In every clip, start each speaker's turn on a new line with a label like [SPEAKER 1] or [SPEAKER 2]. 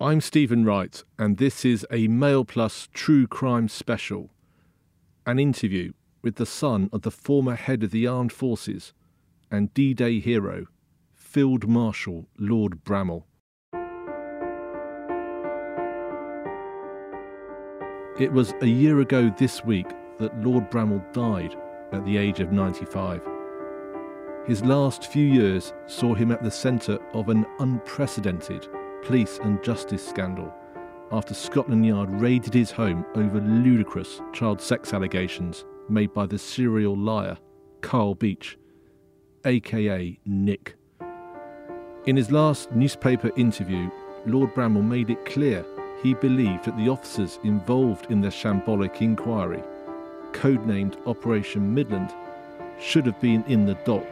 [SPEAKER 1] I'm Stephen Wright, and this is a Mail Plus True Crime Special. An interview with the son of the former head of the armed forces and D Day hero, Field Marshal Lord Bramall. It was a year ago this week that Lord Bramall died at the age of 95. His last few years saw him at the centre of an unprecedented police and justice scandal after Scotland Yard raided his home over ludicrous child sex allegations made by the serial liar Carl Beech, aka Nick. In his last newspaper interview, Lord Bramall made it clear he believed that the officers involved in the shambolic inquiry, codenamed Operation Midland, should have been in the dock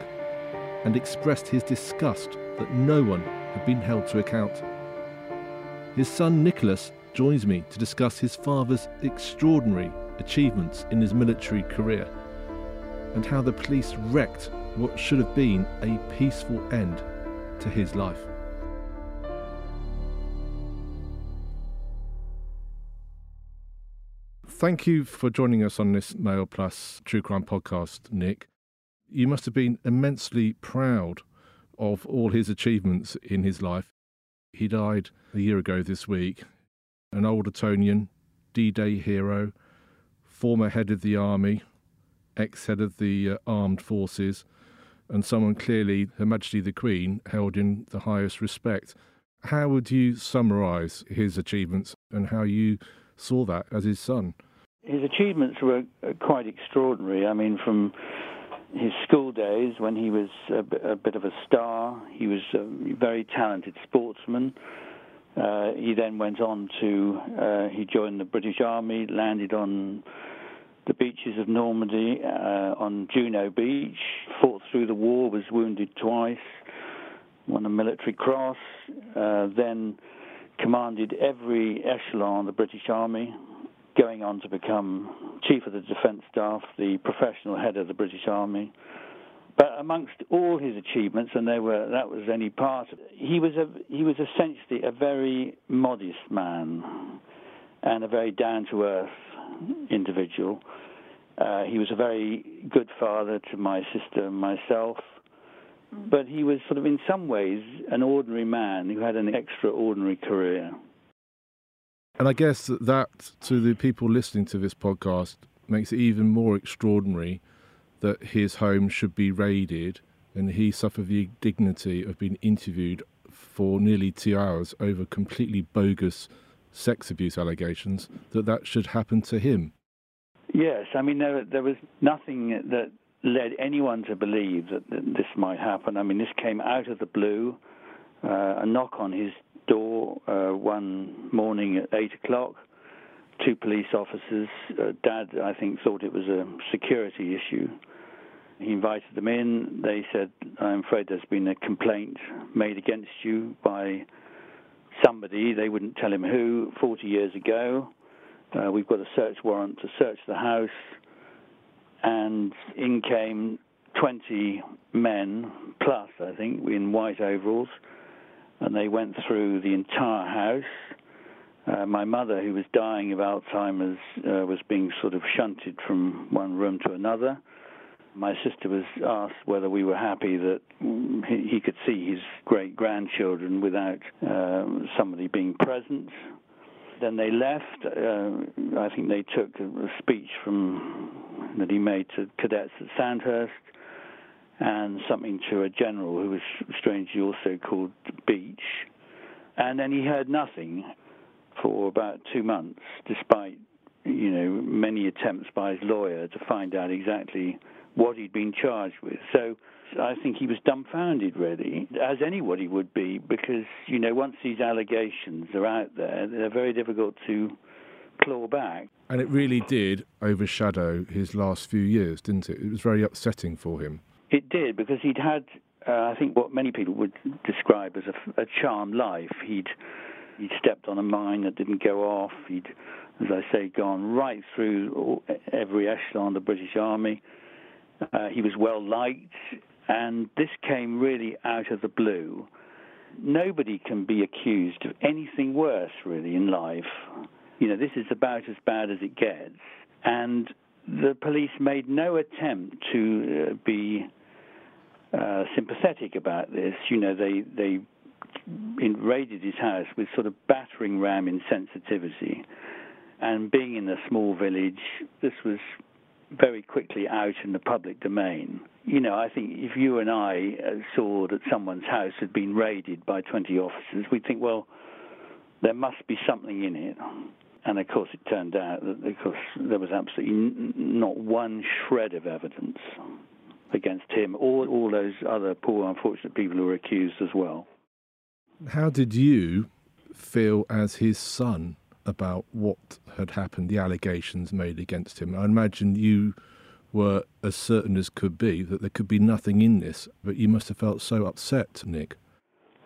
[SPEAKER 1] and expressed his disgust that no one had been held to account. His son Nicholas joins me to discuss his father's extraordinary achievements in his military career and how the police wrecked what should have been a peaceful end to his life. Thank you for joining us on this Mail Plus True Crime podcast, Nick. You must have been immensely proud of all his achievements in his life. He died a year ago this week, an old Etonian, D Day hero, former head of the army, ex head of the uh, armed forces, and someone clearly Her Majesty the Queen held in the highest respect. How would you summarise his achievements and how you saw that as his son?
[SPEAKER 2] His achievements were uh, quite extraordinary. I mean, from his school days when he was a, a bit of a star. He was a very talented sportsman. Uh, he then went on to uh, he joined the British Army, landed on the beaches of Normandy uh, on Juno Beach, fought through the war, was wounded twice, won a military cross, uh, then commanded every echelon of the British Army, going on to become Chief of the Defence Staff, the professional head of the British Army. But amongst all his achievements, and they were that was any part of it, he was a he was essentially a very modest man and a very down to earth individual. Uh, he was a very good father to my sister and myself, but he was sort of in some ways an ordinary man who had an extraordinary career.
[SPEAKER 1] And I guess that, that to the people listening to this podcast makes it even more extraordinary that his home should be raided and he suffered the indignity of being interviewed for nearly two hours over completely bogus sex abuse allegations, that that should happen to him.
[SPEAKER 2] Yes, I mean, there, there was nothing that led anyone to believe that, that this might happen. I mean, this came out of the blue. Uh, a knock on his door uh, one morning at 8 o'clock. Two police officers. Uh, Dad, I think, thought it was a security issue. He invited them in. They said, I'm afraid there's been a complaint made against you by somebody. They wouldn't tell him who, 40 years ago. Uh, we've got a search warrant to search the house. And in came 20 men, plus, I think, in white overalls and they went through the entire house. Uh, my mother, who was dying of Alzheimer's, uh, was being sort of shunted from one room to another. My sister was asked whether we were happy that he, could see his great grandchildren without uh, somebody being present. Then they left. Uh, I think they took a, a speech from that he made to cadets at Sandhurst and something to a general who was strangely also called Beach. And then he heard nothing for about two months, despite you know many attempts by his lawyer to find out exactly what he'd been charged with. So I think he was dumbfounded, really, as anybody would be, because you know once these allegations are out there, they're very difficult to claw back.
[SPEAKER 1] And it really did overshadow his last few years, didn't it? It was very upsetting for him.
[SPEAKER 2] It did because he'd had, uh, I think, what many people would describe as a, a charmed life. He'd he'd stepped on a mine that didn't go off. He'd, as I say, gone right through every echelon of the British Army. Uh, he was well liked, and this came really out of the blue. nobody can be accused of anything worse, really, in life. You know, this is about as bad as it gets. And the police made no attempt to uh, be uh, sympathetic about this. You know, they they raided his house with sort of battering ram insensitivity, and being in a small village, this was very quickly out in the public domain. You know, I think if you and I uh, saw that someone's house had been raided by 20 officers, we'd think, well, there must be something in it. And of course, it turned out that because there was absolutely not one shred of evidence against him or all those other poor, unfortunate people who were accused as well.
[SPEAKER 1] How did you feel as his son about what had happened, the allegations made against him? I imagine you were as certain as could be that there could be nothing in this, but you must have felt so upset, Nick.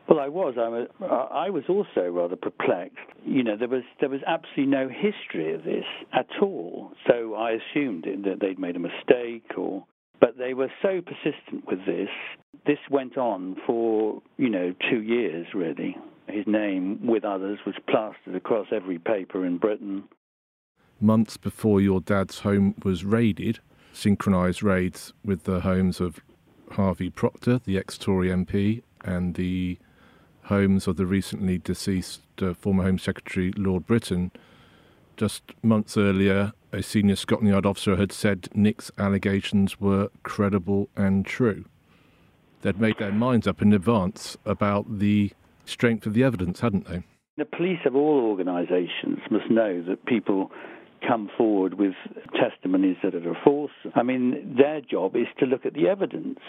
[SPEAKER 2] Well, I was. I was, I was also rather perplexed. You know, there was there was absolutely no history of this at all. So I assumed that they'd made a mistake, or but they were so persistent with this. This went on for you know two years really. His name, with others, was plastered across every paper in Britain.
[SPEAKER 1] Months before your dad's home was raided, synchronised raids with the homes of Harvey Proctor, the ex Tory MP, and the homes of the recently deceased uh, former Home Secretary Lord Brittan. Just months earlier, a senior Scotland Yard officer had said Nick's allegations were credible and true. They'd made their minds up in advance about the strength of the evidence, hadn't they?
[SPEAKER 2] The police of all organisations must know that people come forward with testimonies that are false. I mean, their job is to look at the evidence.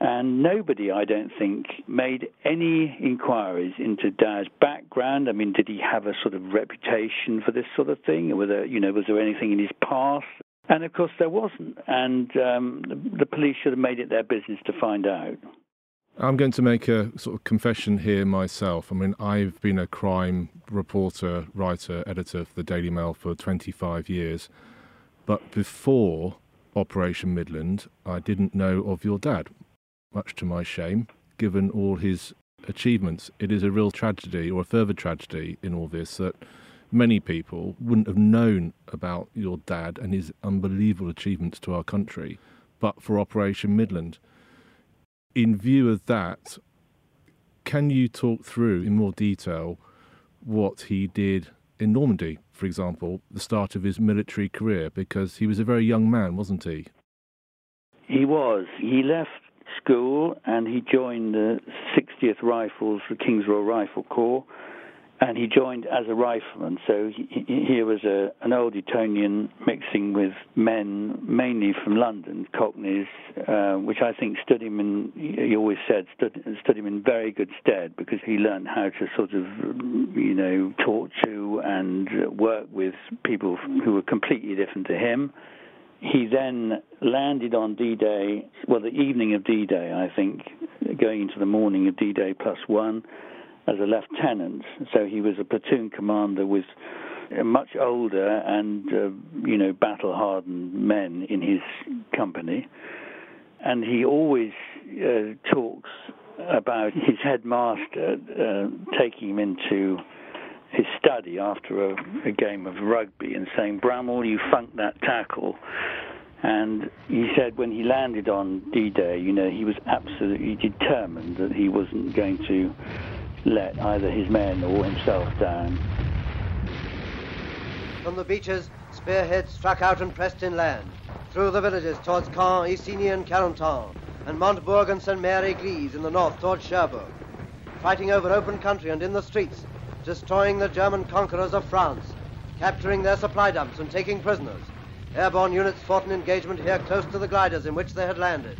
[SPEAKER 2] And nobody, I don't think, made any inquiries into Dad's background. I mean, did he have a sort of reputation for this sort of thing? Or there, you know, was there anything in his past? And of course, there wasn't. And um, the police should have made it their business to find out.
[SPEAKER 1] I'm going to make a sort of confession here myself. I mean, I've been a crime reporter, writer, editor for the Daily Mail for 25 years. But before Operation Midland, I didn't know of your dad, much to my shame, given all his achievements. It is a real tragedy, or a further tragedy in all this, that many people wouldn't have known about your dad and his unbelievable achievements to our country but for Operation Midland in view of that, can you talk through in more detail what he did in Normandy, for example, the start of his military career? Because he was a very young man, wasn't he?
[SPEAKER 2] He was. He left school and he joined the 60th Rifles, the King's Royal Rifle Corps, and he joined as a rifleman. So he, he was a, an old Etonian mixing with men mainly from London, Cockneys, uh, which I think stood him in. He always said stood, stood him in very good stead because he learned how to sort of, you know, talk to and work with people who were completely different to him. He then landed on D-Day, well, the evening of D-Day, I think, going into the morning of D-Day plus one as a lieutenant. So he was a platoon commander with much older and uh, you know battle hardened men in his company, and he always uh, talks about his headmaster uh, taking him into his study after a, a, game of rugby and saying, "Bramall, you funked that tackle." And he said when he landed on D-Day, you know, he was absolutely determined that he wasn't going to let either his men or himself down.
[SPEAKER 3] From the beaches, spearheads struck out and pressed inland, through the villages towards Caen, Isigny, and Carentan, and Montebourg and Sainte-Mère-Église in the north towards Cherbourg, fighting over open country and in the streets, destroying the German conquerors of France, capturing their supply dumps and taking prisoners. Airborne units fought an engagement here close to the gliders in which they had landed.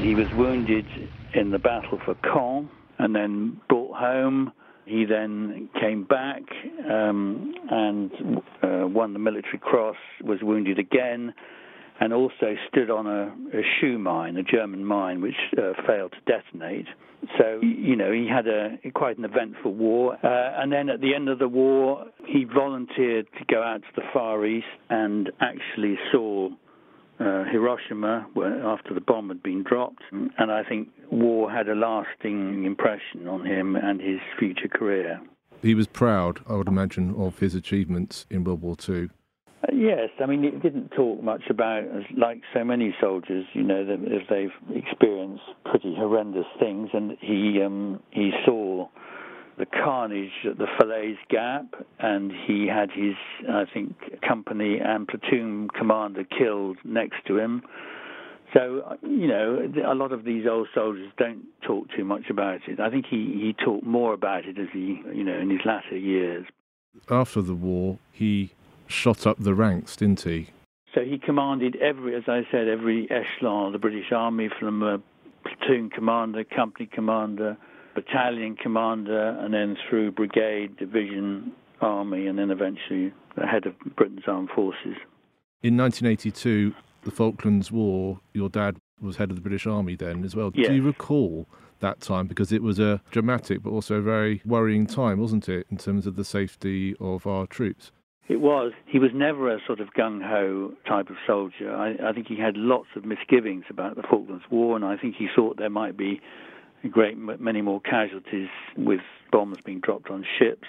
[SPEAKER 2] He was wounded in the battle for Caen and then brought home. He then came back um, and uh, won the Military Cross, was wounded again, and also stood on a, a shoe mine, a German mine, which uh, failed to detonate. So, you know, he had a quite an eventful war. Uh, and then at the end of the war, he volunteered to go out to the Far East and actually saw uh, Hiroshima after the bomb had been dropped. And I think war had a lasting impression on him and his future career.
[SPEAKER 1] He was proud, I would imagine, of his achievements in World War II.
[SPEAKER 2] Uh, yes, I mean, he didn't talk much about, like so many soldiers, you know, that if they've experienced pretty horrendous things, and he um, he saw the carnage at the Falaise Gap, and he had his, I think, company and platoon commander killed next to him. So, you know, a lot of these old soldiers don't talk too much about it. I think he, he talked more about it as he, you know, in his latter years.
[SPEAKER 1] After the war, he shot up the ranks, didn't he?
[SPEAKER 2] So he commanded every, as I said, every echelon of the British Army from a platoon commander, company commander, battalion commander, and then through brigade, division, army, and then eventually the head of Britain's armed forces.
[SPEAKER 1] In 1982, the Falklands War, your dad was head of the British Army then as well.
[SPEAKER 2] Yes.
[SPEAKER 1] Do you recall that time? Because it was a dramatic but also a very worrying time, wasn't it, in terms of the safety of our troops?
[SPEAKER 2] It was. He was never a sort of gung ho type of soldier. I, I, think he had lots of misgivings about the Falklands War, and I think he thought there might be a great many more casualties with bombs being dropped on ships.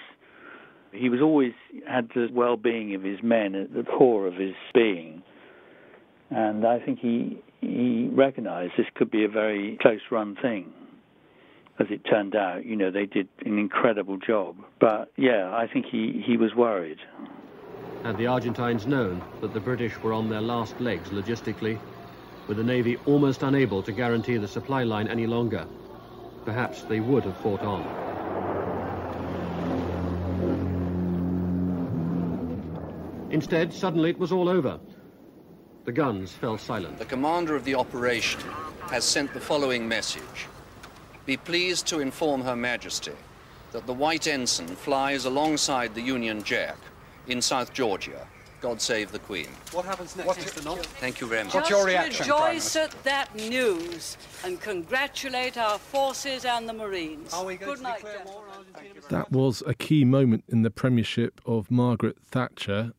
[SPEAKER 2] He was always had the well-being of his men at the core of his being, and I think he he recognised this could be a very close-run thing. As it turned out, you know, they did an incredible job. But yeah, I think he, he was worried.
[SPEAKER 4] Had the Argentines known that the British were on their last legs logistically, with the Navy almost unable to guarantee the supply line any longer, perhaps they would have fought on. Instead, suddenly it was all over. The guns fell silent.
[SPEAKER 5] The commander of the operation has sent the following message. Be pleased to inform Her Majesty that the White Ensign flies alongside the Union Jack in South Georgia. God save the Queen.
[SPEAKER 6] What happens next, What's Mr. Nott?
[SPEAKER 5] Thank you very much.
[SPEAKER 6] What's your reaction,
[SPEAKER 7] rejoice at that news and congratulate our forces and the Marines.
[SPEAKER 6] Are we going
[SPEAKER 7] Good
[SPEAKER 6] to
[SPEAKER 7] night,
[SPEAKER 6] declare war on
[SPEAKER 1] That was a key moment in the premiership of Margaret Thatcher.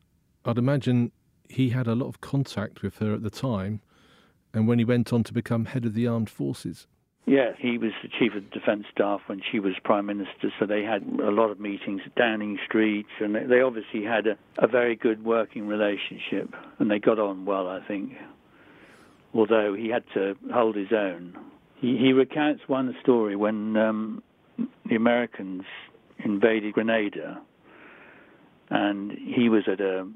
[SPEAKER 1] I'd imagine he had a lot of contact with her at the time, and when he went on to become head of the armed forces.
[SPEAKER 2] Yes, he was the chief of the defence staff when she was prime minister, so they had a lot of meetings at Downing Street, and they obviously had a, a very good working relationship, and they got on well, I think. Although he had to hold his own. He, he recounts one story when um, the Americans invaded Grenada, and he was at a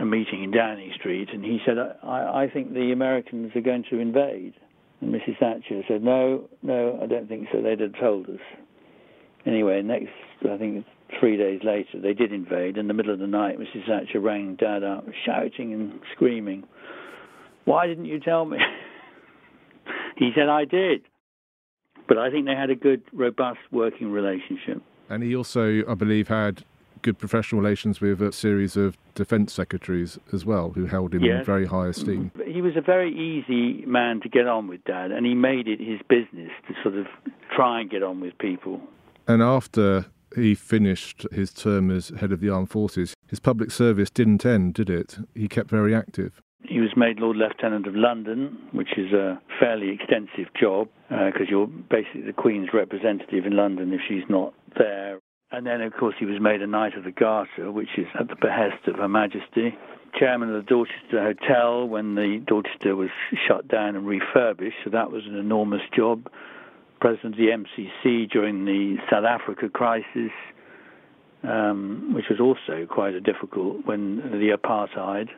[SPEAKER 2] a meeting in Downing Street, and he said, I, I think the Americans are going to invade. And Mrs. Thatcher said, No, no, I don't think so. They'd have told us. Anyway, next, I think three days later, they did invade. In the middle of the night, Mrs. Thatcher rang Dad up, shouting and screaming, Why didn't you tell me? he said, I did. But I think they had a good, robust working relationship.
[SPEAKER 1] And he also, I believe, had good professional relations with a series of defence secretaries as well, who held him
[SPEAKER 2] yes.
[SPEAKER 1] in very high esteem.
[SPEAKER 2] He was a very easy man to get on with, Dad, and he made it his business to sort of try and get on with people.
[SPEAKER 1] And after he finished his term as head of the armed forces, his public service didn't end, did it? He kept very active.
[SPEAKER 2] He was made Lord Lieutenant of London, which is a fairly extensive job because uh, you're basically the Queen's representative in London if she's not there. And then, of course, he was made a Knight of the Garter, which is at the behest of Her Majesty. Chairman of the Dorchester Hotel when the Dorchester was shut down and refurbished, so that was an enormous job. President of the MCC during the South Africa crisis, um, which was also quite a difficult when the apartheid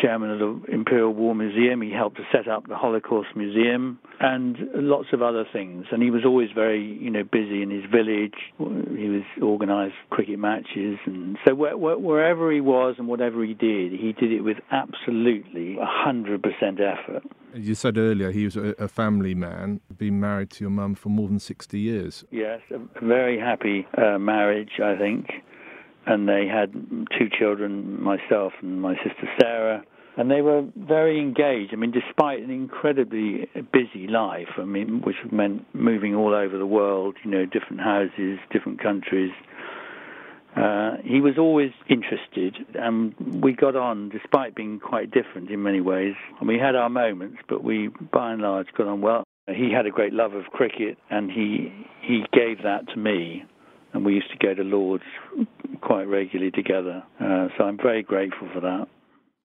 [SPEAKER 2] chairman of the Imperial War Museum. He helped to set up the Holocaust Museum and lots of other things. And he was always very, you know, busy in his village. He was organised cricket matches, and so where, where, wherever he was and whatever he did, he did it with absolutely hundred percent effort.
[SPEAKER 1] You said earlier he was a, a family man, been married to your mum for more than sixty years.
[SPEAKER 2] Yes, a very happy uh, marriage, I think and they had two children, myself and my sister Sarah, and they were very engaged. I mean, despite an incredibly busy life, I mean, which meant moving all over the world, you know, different houses, different countries. Uh, he was always interested, and we got on despite being quite different in many ways. And we had our moments, but we, by and large, got on well. He had a great love of cricket, and he he gave that to me, and we used to go to Lords quite regularly together. Uh, so I'm very grateful for that.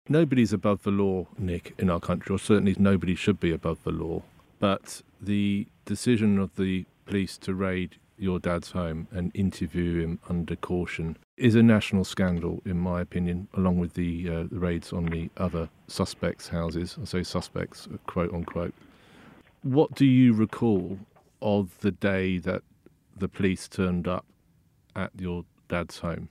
[SPEAKER 1] Nobody's above the law, Nick, in our country, or certainly nobody should be above the law. But the decision of the police to raid your dad's home and interview him under caution is a national scandal, in my opinion, along with the, uh, the raids on the other suspects' houses. I say suspects, quote unquote. What do you recall of the day that the police turned up at your dad's home?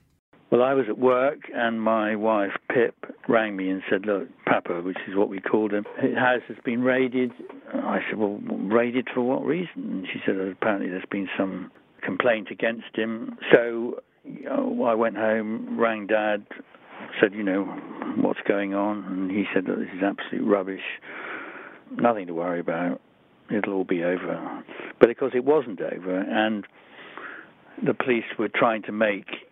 [SPEAKER 2] Well, I was at work, and my wife Pip rang me and said, "Look, Papa, which is what we called him, his house has been raided." I said, "Well, raided for what reason?" And she said, "Apparently, there's been some complaint against him." So you know, I went home, rang Dad, said, "You know, what's going on?" And he said, that "This is absolute rubbish. Nothing to worry about. It'll all be over." But of course, it wasn't over, and the police were trying to make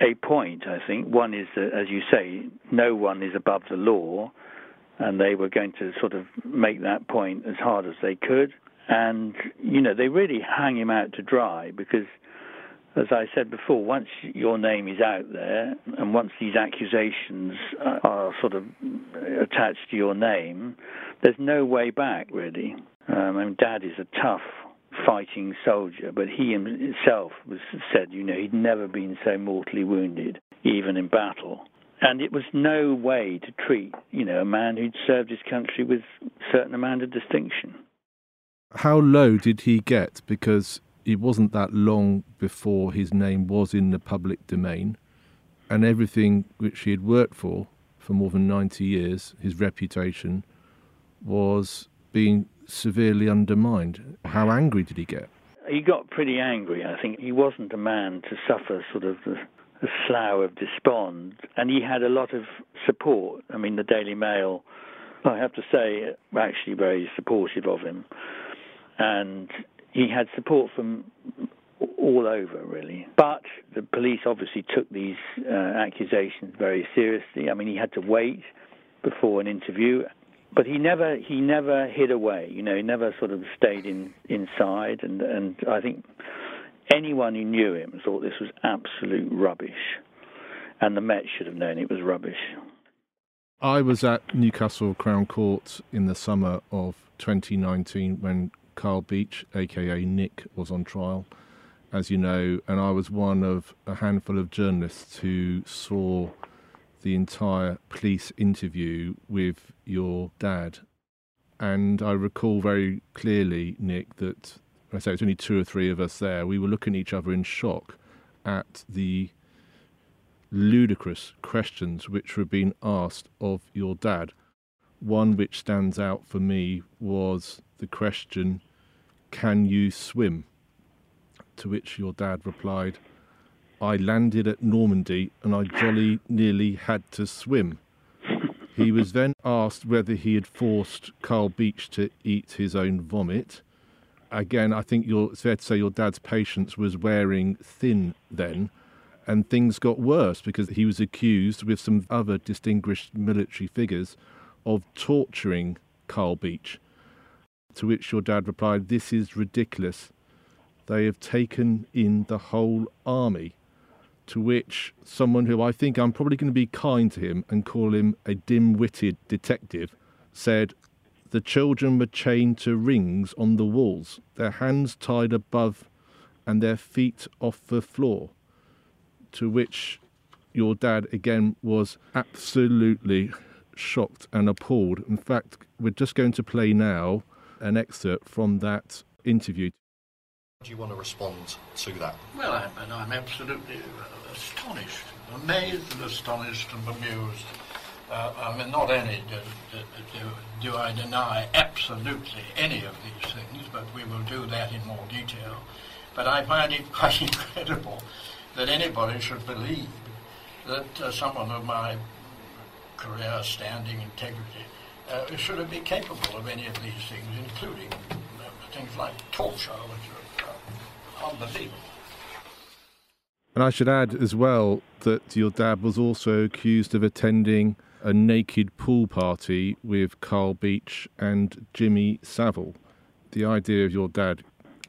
[SPEAKER 2] a point, I think. One is that, as you say, no one is above the law, and they were going to sort of make that point as hard as they could. And, you know, they really hang him out to dry because, as I said before, once your name is out there and once these accusations are sort of attached to your name, there's no way back, really. Um, I mean, Dad is a tough fighting soldier, but he himself was said, you know, he'd never been so mortally wounded, even in battle. And it was no way to treat, you know, a man who'd served his country with a certain amount of distinction.
[SPEAKER 1] How low did he get? Because it wasn't that long before his name was in the public domain, and everything which he had worked for for more than 90 years, his reputation, was being severely undermined. How angry did he get?
[SPEAKER 2] He got pretty angry. I think he wasn't a man to suffer sort of the, slough of despond, and he had a lot of support. I mean, the Daily Mail, I have to say, were actually very supportive of him, and he had support from all over, really. But the police obviously took these uh, accusations very seriously. I mean, he had to wait before an interview but he never he never hid away. You know, he never sort of stayed in inside. And and I think anyone who knew him thought this was absolute rubbish, and the Met should have known it was rubbish.
[SPEAKER 1] I was at Newcastle Crown Court in the summer of 2019 when Carl Beech, aka Nick, was on trial, as you know, and I was one of a handful of journalists who saw the entire police interview with your dad. And I recall very clearly, Nick, that I say it's only two or three of us there. We were looking at each other in shock at the ludicrous questions which were being asked of your dad. One which stands out for me was the question, Can you swim? To which your dad replied, I landed at Normandy and I jolly nearly had to swim. He was then asked whether he had forced Carl Beech to eat his own vomit. Again, I think it's fair to say your dad's patience was wearing thin then, and things got worse because he was accused, with some other distinguished military figures, of torturing Carl Beech. To which your dad replied, This is ridiculous. They have taken in the whole army to which someone who I think I'm probably going to be kind to him and call him a dim witted detective said, The children were chained to rings on the walls, their hands tied above and their feet off the floor. To which your dad again was absolutely shocked and appalled. In fact, we're just going to play now an excerpt from that interview.
[SPEAKER 8] Do you want to respond to that?
[SPEAKER 9] Well, I'm, and I'm absolutely astonished, amazed and astonished and bemused. Uh, I mean, not only do, do, do, I deny absolutely any of these things, but we will do that in more detail. But I find it quite incredible that anybody should believe that uh, someone of my career, standing, integrity, uh, should be capable of any of these things, including uh, things like torture, which are unbelievable.
[SPEAKER 1] And I should add as well that your dad was also accused of attending a naked pool party with Carl Beech and Jimmy Savile. the idea of your dad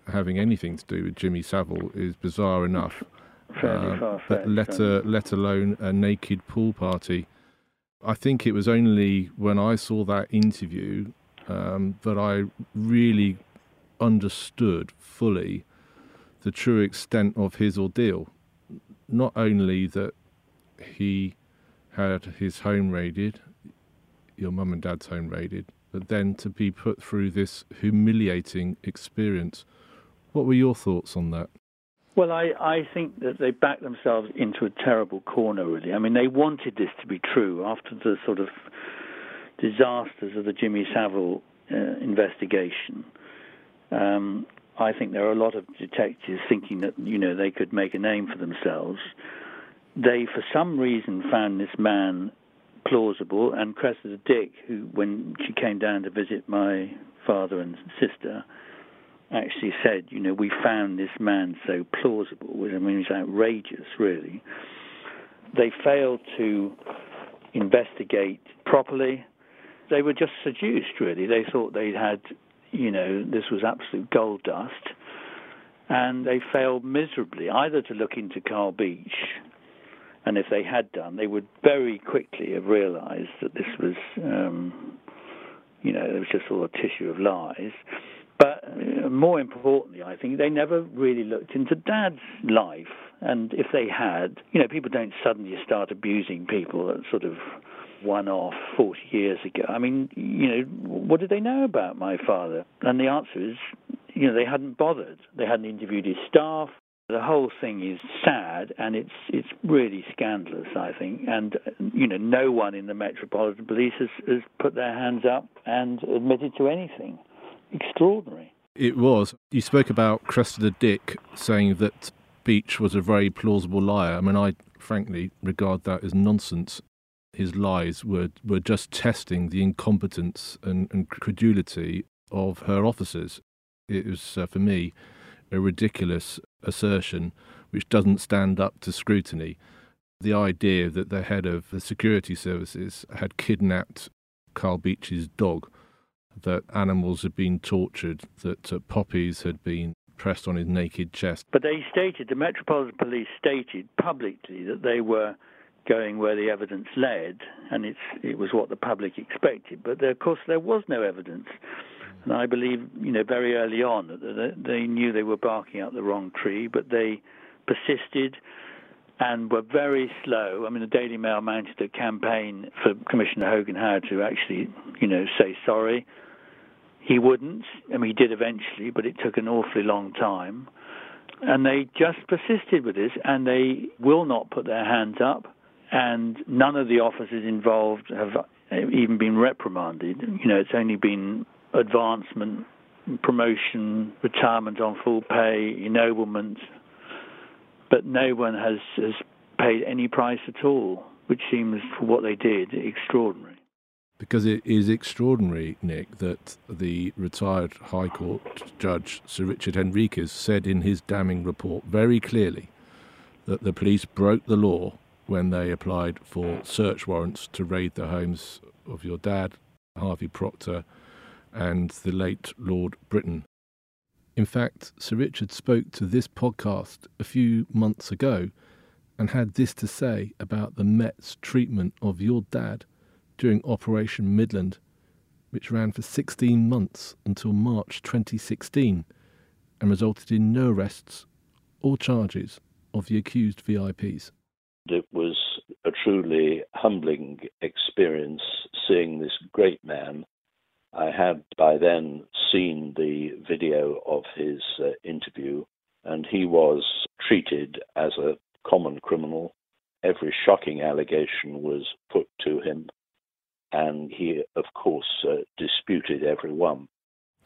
[SPEAKER 1] having anything to do with Jimmy Savile is bizarre enough. Uh, but let, a, let alone a naked pool party. I think it was only when I saw that interview um, that I really understood fully the true extent of his ordeal. Not only that he had his home raided, your mum and dad's home raided, but then to be put through this humiliating experience. What were your thoughts on that?
[SPEAKER 2] Well, I, I think that they backed themselves into a terrible corner, really. I mean, they wanted this to be true after the sort of disasters of the Jimmy Savile uh, investigation. Um, I think there are a lot of detectives thinking that, you know, they could make a name for themselves. They, for some reason, found this man plausible, and Cressida Dick, who, when she came down to visit my father and sister, actually said, you know, we found this man so plausible. I mean, it was outrageous, really. They failed to investigate properly. They were just seduced, really. They thought they had, you know, this was absolute gold dust. And they failed miserably either to look into Carl Beech, and if they had done, they would very quickly have realized that this was, um, you know, it was just all a tissue of lies. But uh, more importantly, I think they never really looked into Dad's life. And if they had, you know, people don't suddenly start abusing people that sort of one off 40 years ago. I mean, you know, what did they know about my father? And the answer is, you know, they hadn't bothered. They hadn't interviewed his staff. The whole thing is sad, and it's it's really scandalous, I think. And you know, no one in the Metropolitan Police has, has put their hands up and admitted to anything. Extraordinary.
[SPEAKER 1] It was. You spoke about Cressida Dick saying that Beech was a very plausible liar. I mean, I frankly regard that as nonsense. His lies were, were just testing the incompetence and, and credulity of her officers. It was, uh, for me, a ridiculous assertion which doesn't stand up to scrutiny. The idea that the head of the security services had kidnapped Carl Beech's dog, that animals had been tortured, that uh, poppies had been pressed on his naked chest.
[SPEAKER 2] But they stated, the Metropolitan Police stated publicly that they were going where the evidence led, and it's, it was what the public expected. But there, of course, there was no evidence. And I believe, you know, very early on that they knew they were barking up the wrong tree, but they persisted and were very slow. I mean, the Daily Mail mounted a campaign for Commissioner Hogan Howard to actually, you know, say sorry. He wouldn't. I mean, he did eventually, but it took an awfully long time. And they just persisted with this, and they will not put their hands up. And none of the officers involved have even been reprimanded. You know, it's only been advancement, promotion, retirement on full pay, ennoblement, but no one has, has paid any price at all, which seems, for what they did, extraordinary.
[SPEAKER 1] Because it is extraordinary, Nick, that the retired High Court Judge Sir Richard Henriques said in his damning report very clearly that the police broke the law when they applied for search warrants to raid the homes of your dad, Harvey Proctor, and the late Lord Brittan. In fact, Sir Richard spoke to this podcast a few months ago and had this to say about the Met's treatment of your dad during Operation Midland, which ran for 16 months until March 2016 and resulted in no arrests or charges of the accused VIPs.
[SPEAKER 10] It was a truly humbling experience seeing this great man I had by then seen the video of his uh, interview, and he was treated as a common criminal. Every shocking allegation was put to him, and he, of course, uh, disputed every one.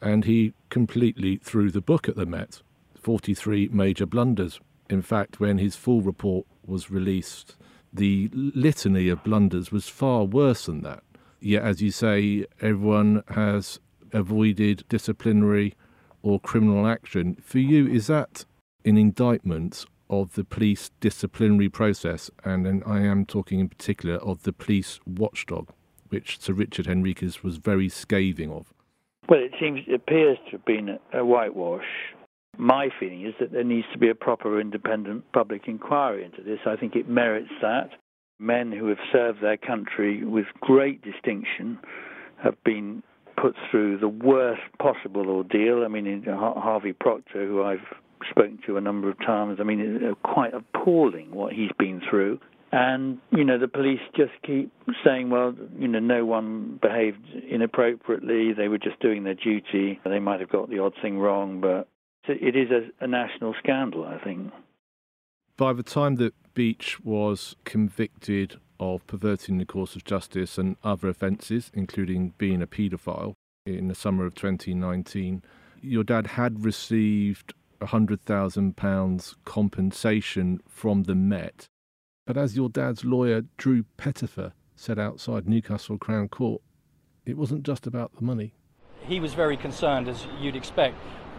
[SPEAKER 1] And he completely threw the book at the Met 43 major blunders. In fact, when his full report was released, the litany of blunders was far worse than that yet, as you say, everyone has avoided disciplinary or criminal action. For you, is that an indictment of the police disciplinary process? And I am talking in particular of the police watchdog, which Sir Richard Henriques was very scathing of.
[SPEAKER 2] Well, it seems it appears to have been a whitewash. My feeling is that there needs to be a proper independent public inquiry into this. I think it merits that. Men who have served their country with great distinction have been put through the worst possible ordeal. I mean, Harvey Proctor, who I've spoken to a number of times, I mean, it's uh, quite appalling what he's been through. And, you know, the police just keep saying, well, you know, no one behaved inappropriately. They were just doing their duty. They might have got the odd thing wrong, but it is a, a national scandal, I think.
[SPEAKER 1] By the time that Beech was convicted of perverting the course of justice and other offences, including being a paedophile, in the summer of 2019, your dad had received £100,000 compensation from the Met but as your dad's lawyer, Drew Pettifer, said outside Newcastle Crown Court, it wasn't just about the money.
[SPEAKER 11] He was very concerned, as you'd expect,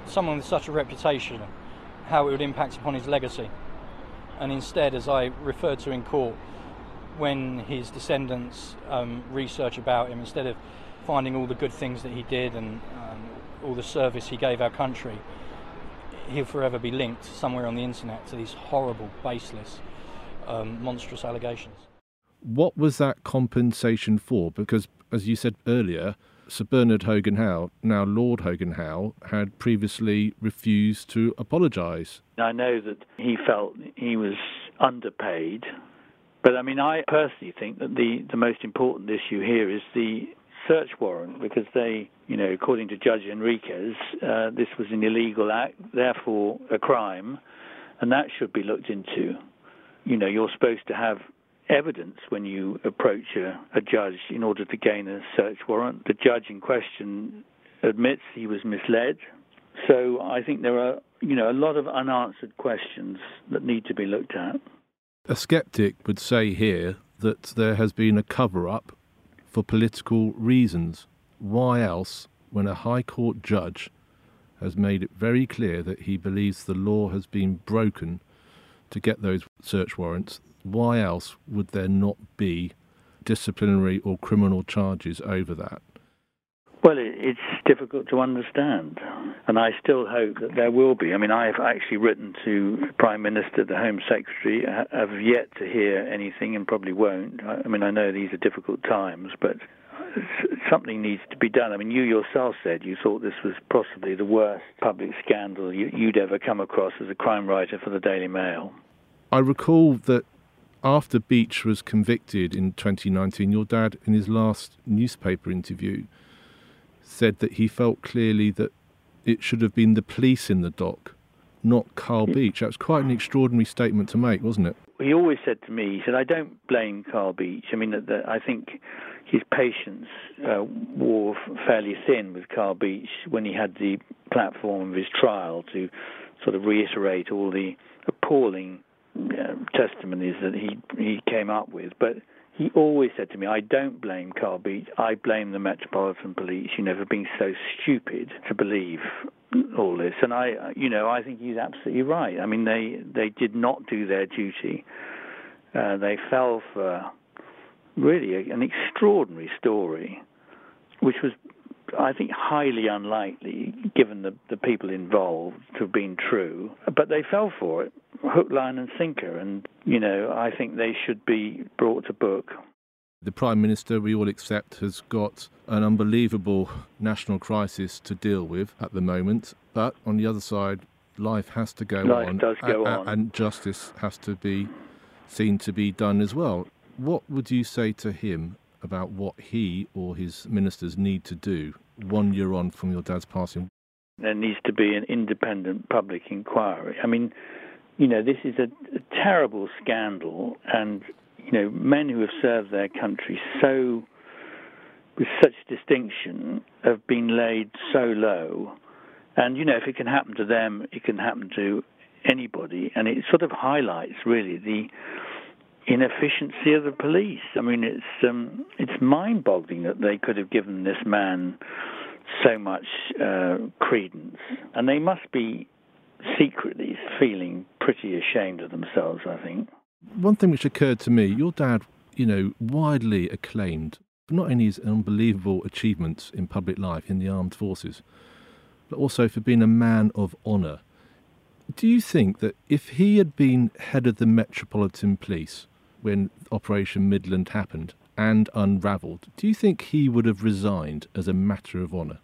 [SPEAKER 11] someone with such a reputation, how it would impact upon his legacy. And instead, as I referred to in court, when his descendants um, research about him, instead of finding all the good things that he did and um, all the service he gave our country, he'll forever be linked somewhere on the internet to these horrible, baseless um, monstrous allegations.
[SPEAKER 1] What was that compensation for? Because, as you said earlier, Sir Bernard Hogan Howe, now Lord Hogan Howe, had previously refused to apologise.
[SPEAKER 2] I know that he felt he was underpaid, but I mean, I personally think that the, the most important issue here is the search warrant because they, you know, according to Judge Henriques, uh, this was an illegal act, therefore a crime, and that should be looked into you know, you're supposed to have evidence when you approach a, a judge in order to gain a search warrant. The judge in question admits he was misled. So I think there are, you know, a lot of unanswered questions that need to be looked at.
[SPEAKER 1] A skeptic would say here that there has been a cover up for political reasons. Why else, when a High Court judge has made it very clear that he believes the law has been broken to get those search warrants, why else would there not be disciplinary or criminal charges over that?
[SPEAKER 2] Well, it's difficult to understand, and I still hope that there will be. I mean, I have actually written to Prime Minister, the Home Secretary. I have yet to hear anything, and probably won't. I mean, I know these are difficult times, but something needs to be done. I mean, you yourself said you thought this was possibly the worst public scandal you'd ever come across as a crime writer for the Daily Mail.
[SPEAKER 1] I recall that after Beech was convicted in 2019, your dad, in his last newspaper interview, said that he felt clearly that it should have been the police in the dock, not Carl Beech. That was quite an extraordinary statement to make, wasn't it?
[SPEAKER 2] He always said to me, he said, I don't blame Carl Beech. I mean, I think his patience uh, wore fairly thin with Carl Beech when he had the platform of his trial to sort of reiterate all the appalling uh, testimonies that he he came up with. But he always said to me, "I don't blame Carl Beech. I blame the Metropolitan Police. You know, for being so stupid to believe all this." And I, you know, I think he's absolutely right. I mean, they they did not do their duty. Uh, they fell for really a, an extraordinary story, which was, I think, highly unlikely, given the, the people involved, to have been true. But they fell for it, hook, line, and sinker. And, you know, I think they should be brought to book.
[SPEAKER 1] The Prime Minister, we all accept, has got an unbelievable national crisis to deal with at the moment. But on the other side, life has to go
[SPEAKER 2] life
[SPEAKER 1] on.
[SPEAKER 2] does go
[SPEAKER 1] and,
[SPEAKER 2] on.
[SPEAKER 1] And justice has to be seen to be done as well. What would you say to him about what he or his ministers need to do one year on from your dad's passing?
[SPEAKER 2] There needs to be an independent public inquiry. I mean, you know, this is a, a terrible scandal, and you know, men who have served their country so with such distinction have been laid so low. And you know, if it can happen to them, it can happen to anybody, and it sort of highlights really the inefficiency of the police. I mean, it's um, it's mind-boggling that they could have given this man so much uh, credence, and they must be secretly feeling pretty ashamed of themselves. I think.
[SPEAKER 1] One thing which occurred to me: your dad, you know, widely acclaimed not only his unbelievable achievements in public life in the armed forces, but also for being a man of honour. Do you think that if he had been head of the Metropolitan Police when Operation Midland happened and unravelled, do you think he would have resigned as a matter of honour?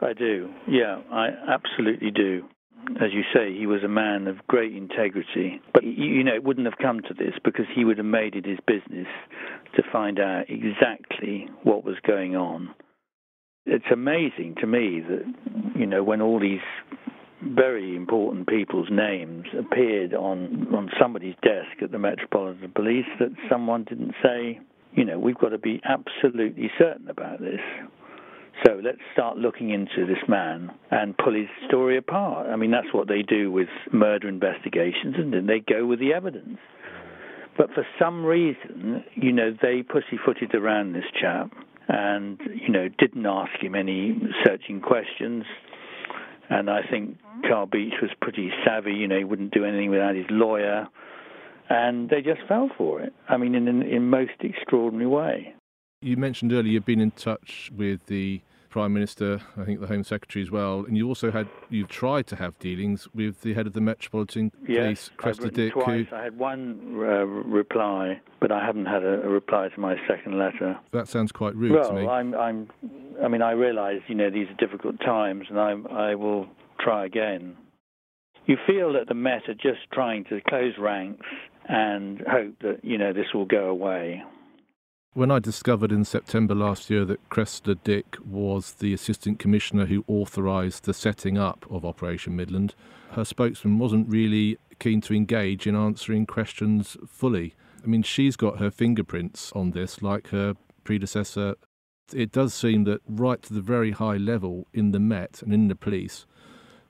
[SPEAKER 2] I do. Yeah, I absolutely do. As you say, he was a man of great integrity. But, you know, it wouldn't have come to this because he would have made it his business to find out exactly what was going on. It's amazing to me that, you know, when all these very important people's names appeared on, on somebody's desk at the Metropolitan Police that someone didn't say, you know, we've got to be absolutely certain about this. So let's start looking into this man and pull his story apart. I mean, that's what they do with murder investigations, and then they go with the evidence. But for some reason, you know, they pussyfooted around this chap and, you know, didn't ask him any searching questions. And I think Carl Beech was pretty savvy, you know, he wouldn't do anything without his lawyer. And they just fell for it. I mean, in, in, in most extraordinary way.
[SPEAKER 1] You mentioned earlier you've been in touch with the Prime Minister, I think the Home Secretary as well, and you also had you've tried to have dealings with the head of the Metropolitan
[SPEAKER 2] yes,
[SPEAKER 1] Police, Cressida Dick.
[SPEAKER 2] Twice.
[SPEAKER 1] Who,
[SPEAKER 2] I had one uh, reply, but I haven't had a, a, reply to my second letter.
[SPEAKER 1] That sounds quite rude
[SPEAKER 2] well,
[SPEAKER 1] to me.
[SPEAKER 2] I'm, I'm, I mean, I realise you know these are difficult times, and I, I will try again. You feel that the Met are just trying to close ranks and hope that you know this will go away.
[SPEAKER 1] When I discovered in September last year that Cressida Dick was the Assistant Commissioner who authorised the setting up of Operation Midland, her spokesman wasn't really keen to engage in answering questions fully. I mean, she's got her fingerprints on this, like her predecessor. It does seem that right to the very high level in the Met and in the police,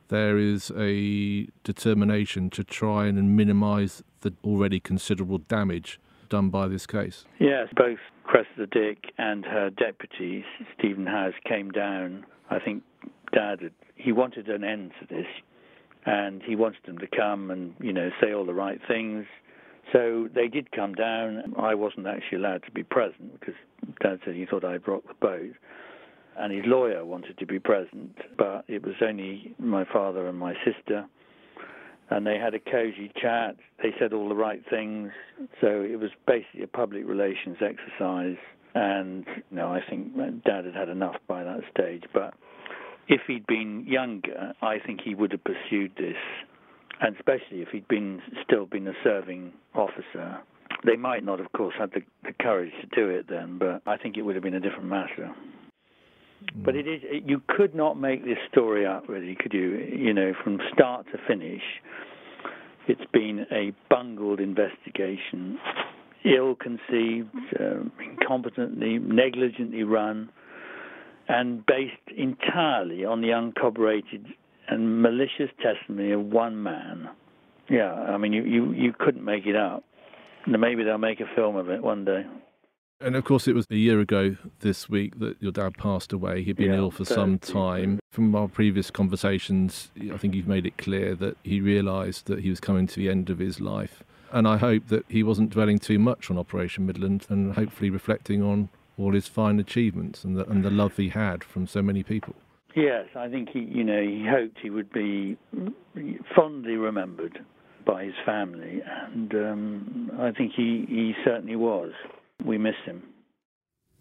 [SPEAKER 1] there is a determination to try and minimise the already considerable damage done by this case.
[SPEAKER 2] Yes, both Cressida Dick and her deputy, Stephen House, came down. I think Dad, had, he wanted an end to this, and he wanted them to come and, you know, say all the right things. So they did come down. I wasn't actually allowed to be present because Dad said he thought I'd rocked the boat. And his lawyer wanted to be present, but it was only my father and my sister and they had a cozy chat. They said all the right things. So it was basically a public relations exercise. And you know, I think Dad had had enough by that stage. But if he'd been younger, I think he would have pursued this, and especially if he'd been still been a serving officer. They might not, of course, have the, the courage to do it then, but I think it would have been a different matter. But it is you could not make this story up, really, could you? You know, from start to finish, it's been a bungled investigation, ill conceived, uh, incompetently, negligently run, and based entirely on the uncorroborated and malicious testimony of one man. Yeah, I mean, you, you, you couldn't make it up. Maybe they'll make a film of it one day.
[SPEAKER 1] And of course, it was a year ago this week that your dad passed away. He'd been
[SPEAKER 2] yeah,
[SPEAKER 1] ill for some time. From our previous conversations, I think you've made it clear that he realised that he was coming to the end of his life. And I hope that he wasn't dwelling too much on Operation Midland and hopefully reflecting on all his fine achievements and the, and the love he had from so many people.
[SPEAKER 2] Yes, I think he, you know, he hoped he would be fondly remembered by his family, and um, I think he, he certainly was. We miss him.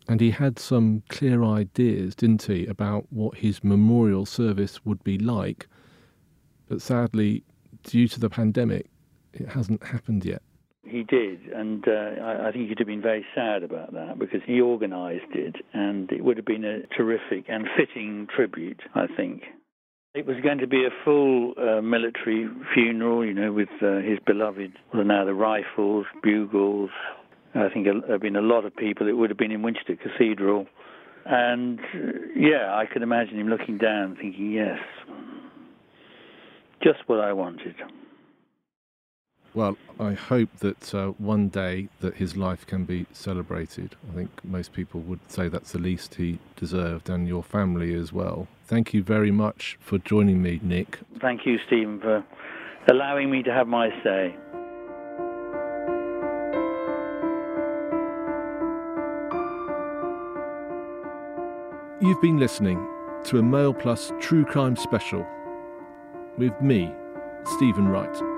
[SPEAKER 1] And he had some clear ideas, didn't he, about what his memorial service would be like. But sadly, due to the pandemic, it hasn't happened yet.
[SPEAKER 2] He did, and uh, I, I think he'd have been very sad about that because he organised it, and it would have been a terrific and fitting tribute, I think. It was going to be a full uh, military funeral, you know, with uh, his beloved, well, now the rifles, bugles, I think there have been a lot of people. It would have been in Winchester Cathedral. And uh, yeah, I could imagine him looking down, thinking, yes, just what I wanted.
[SPEAKER 1] Well, I hope that uh, one day that his life can be celebrated. I think most people would say that's the least he deserved, and your family as well. Thank you very much for joining me, Nick.
[SPEAKER 2] Thank you, Stephen, for allowing me to have my say.
[SPEAKER 1] You've been listening to a Mail Plus True Crime Special with me, Stephen Wright.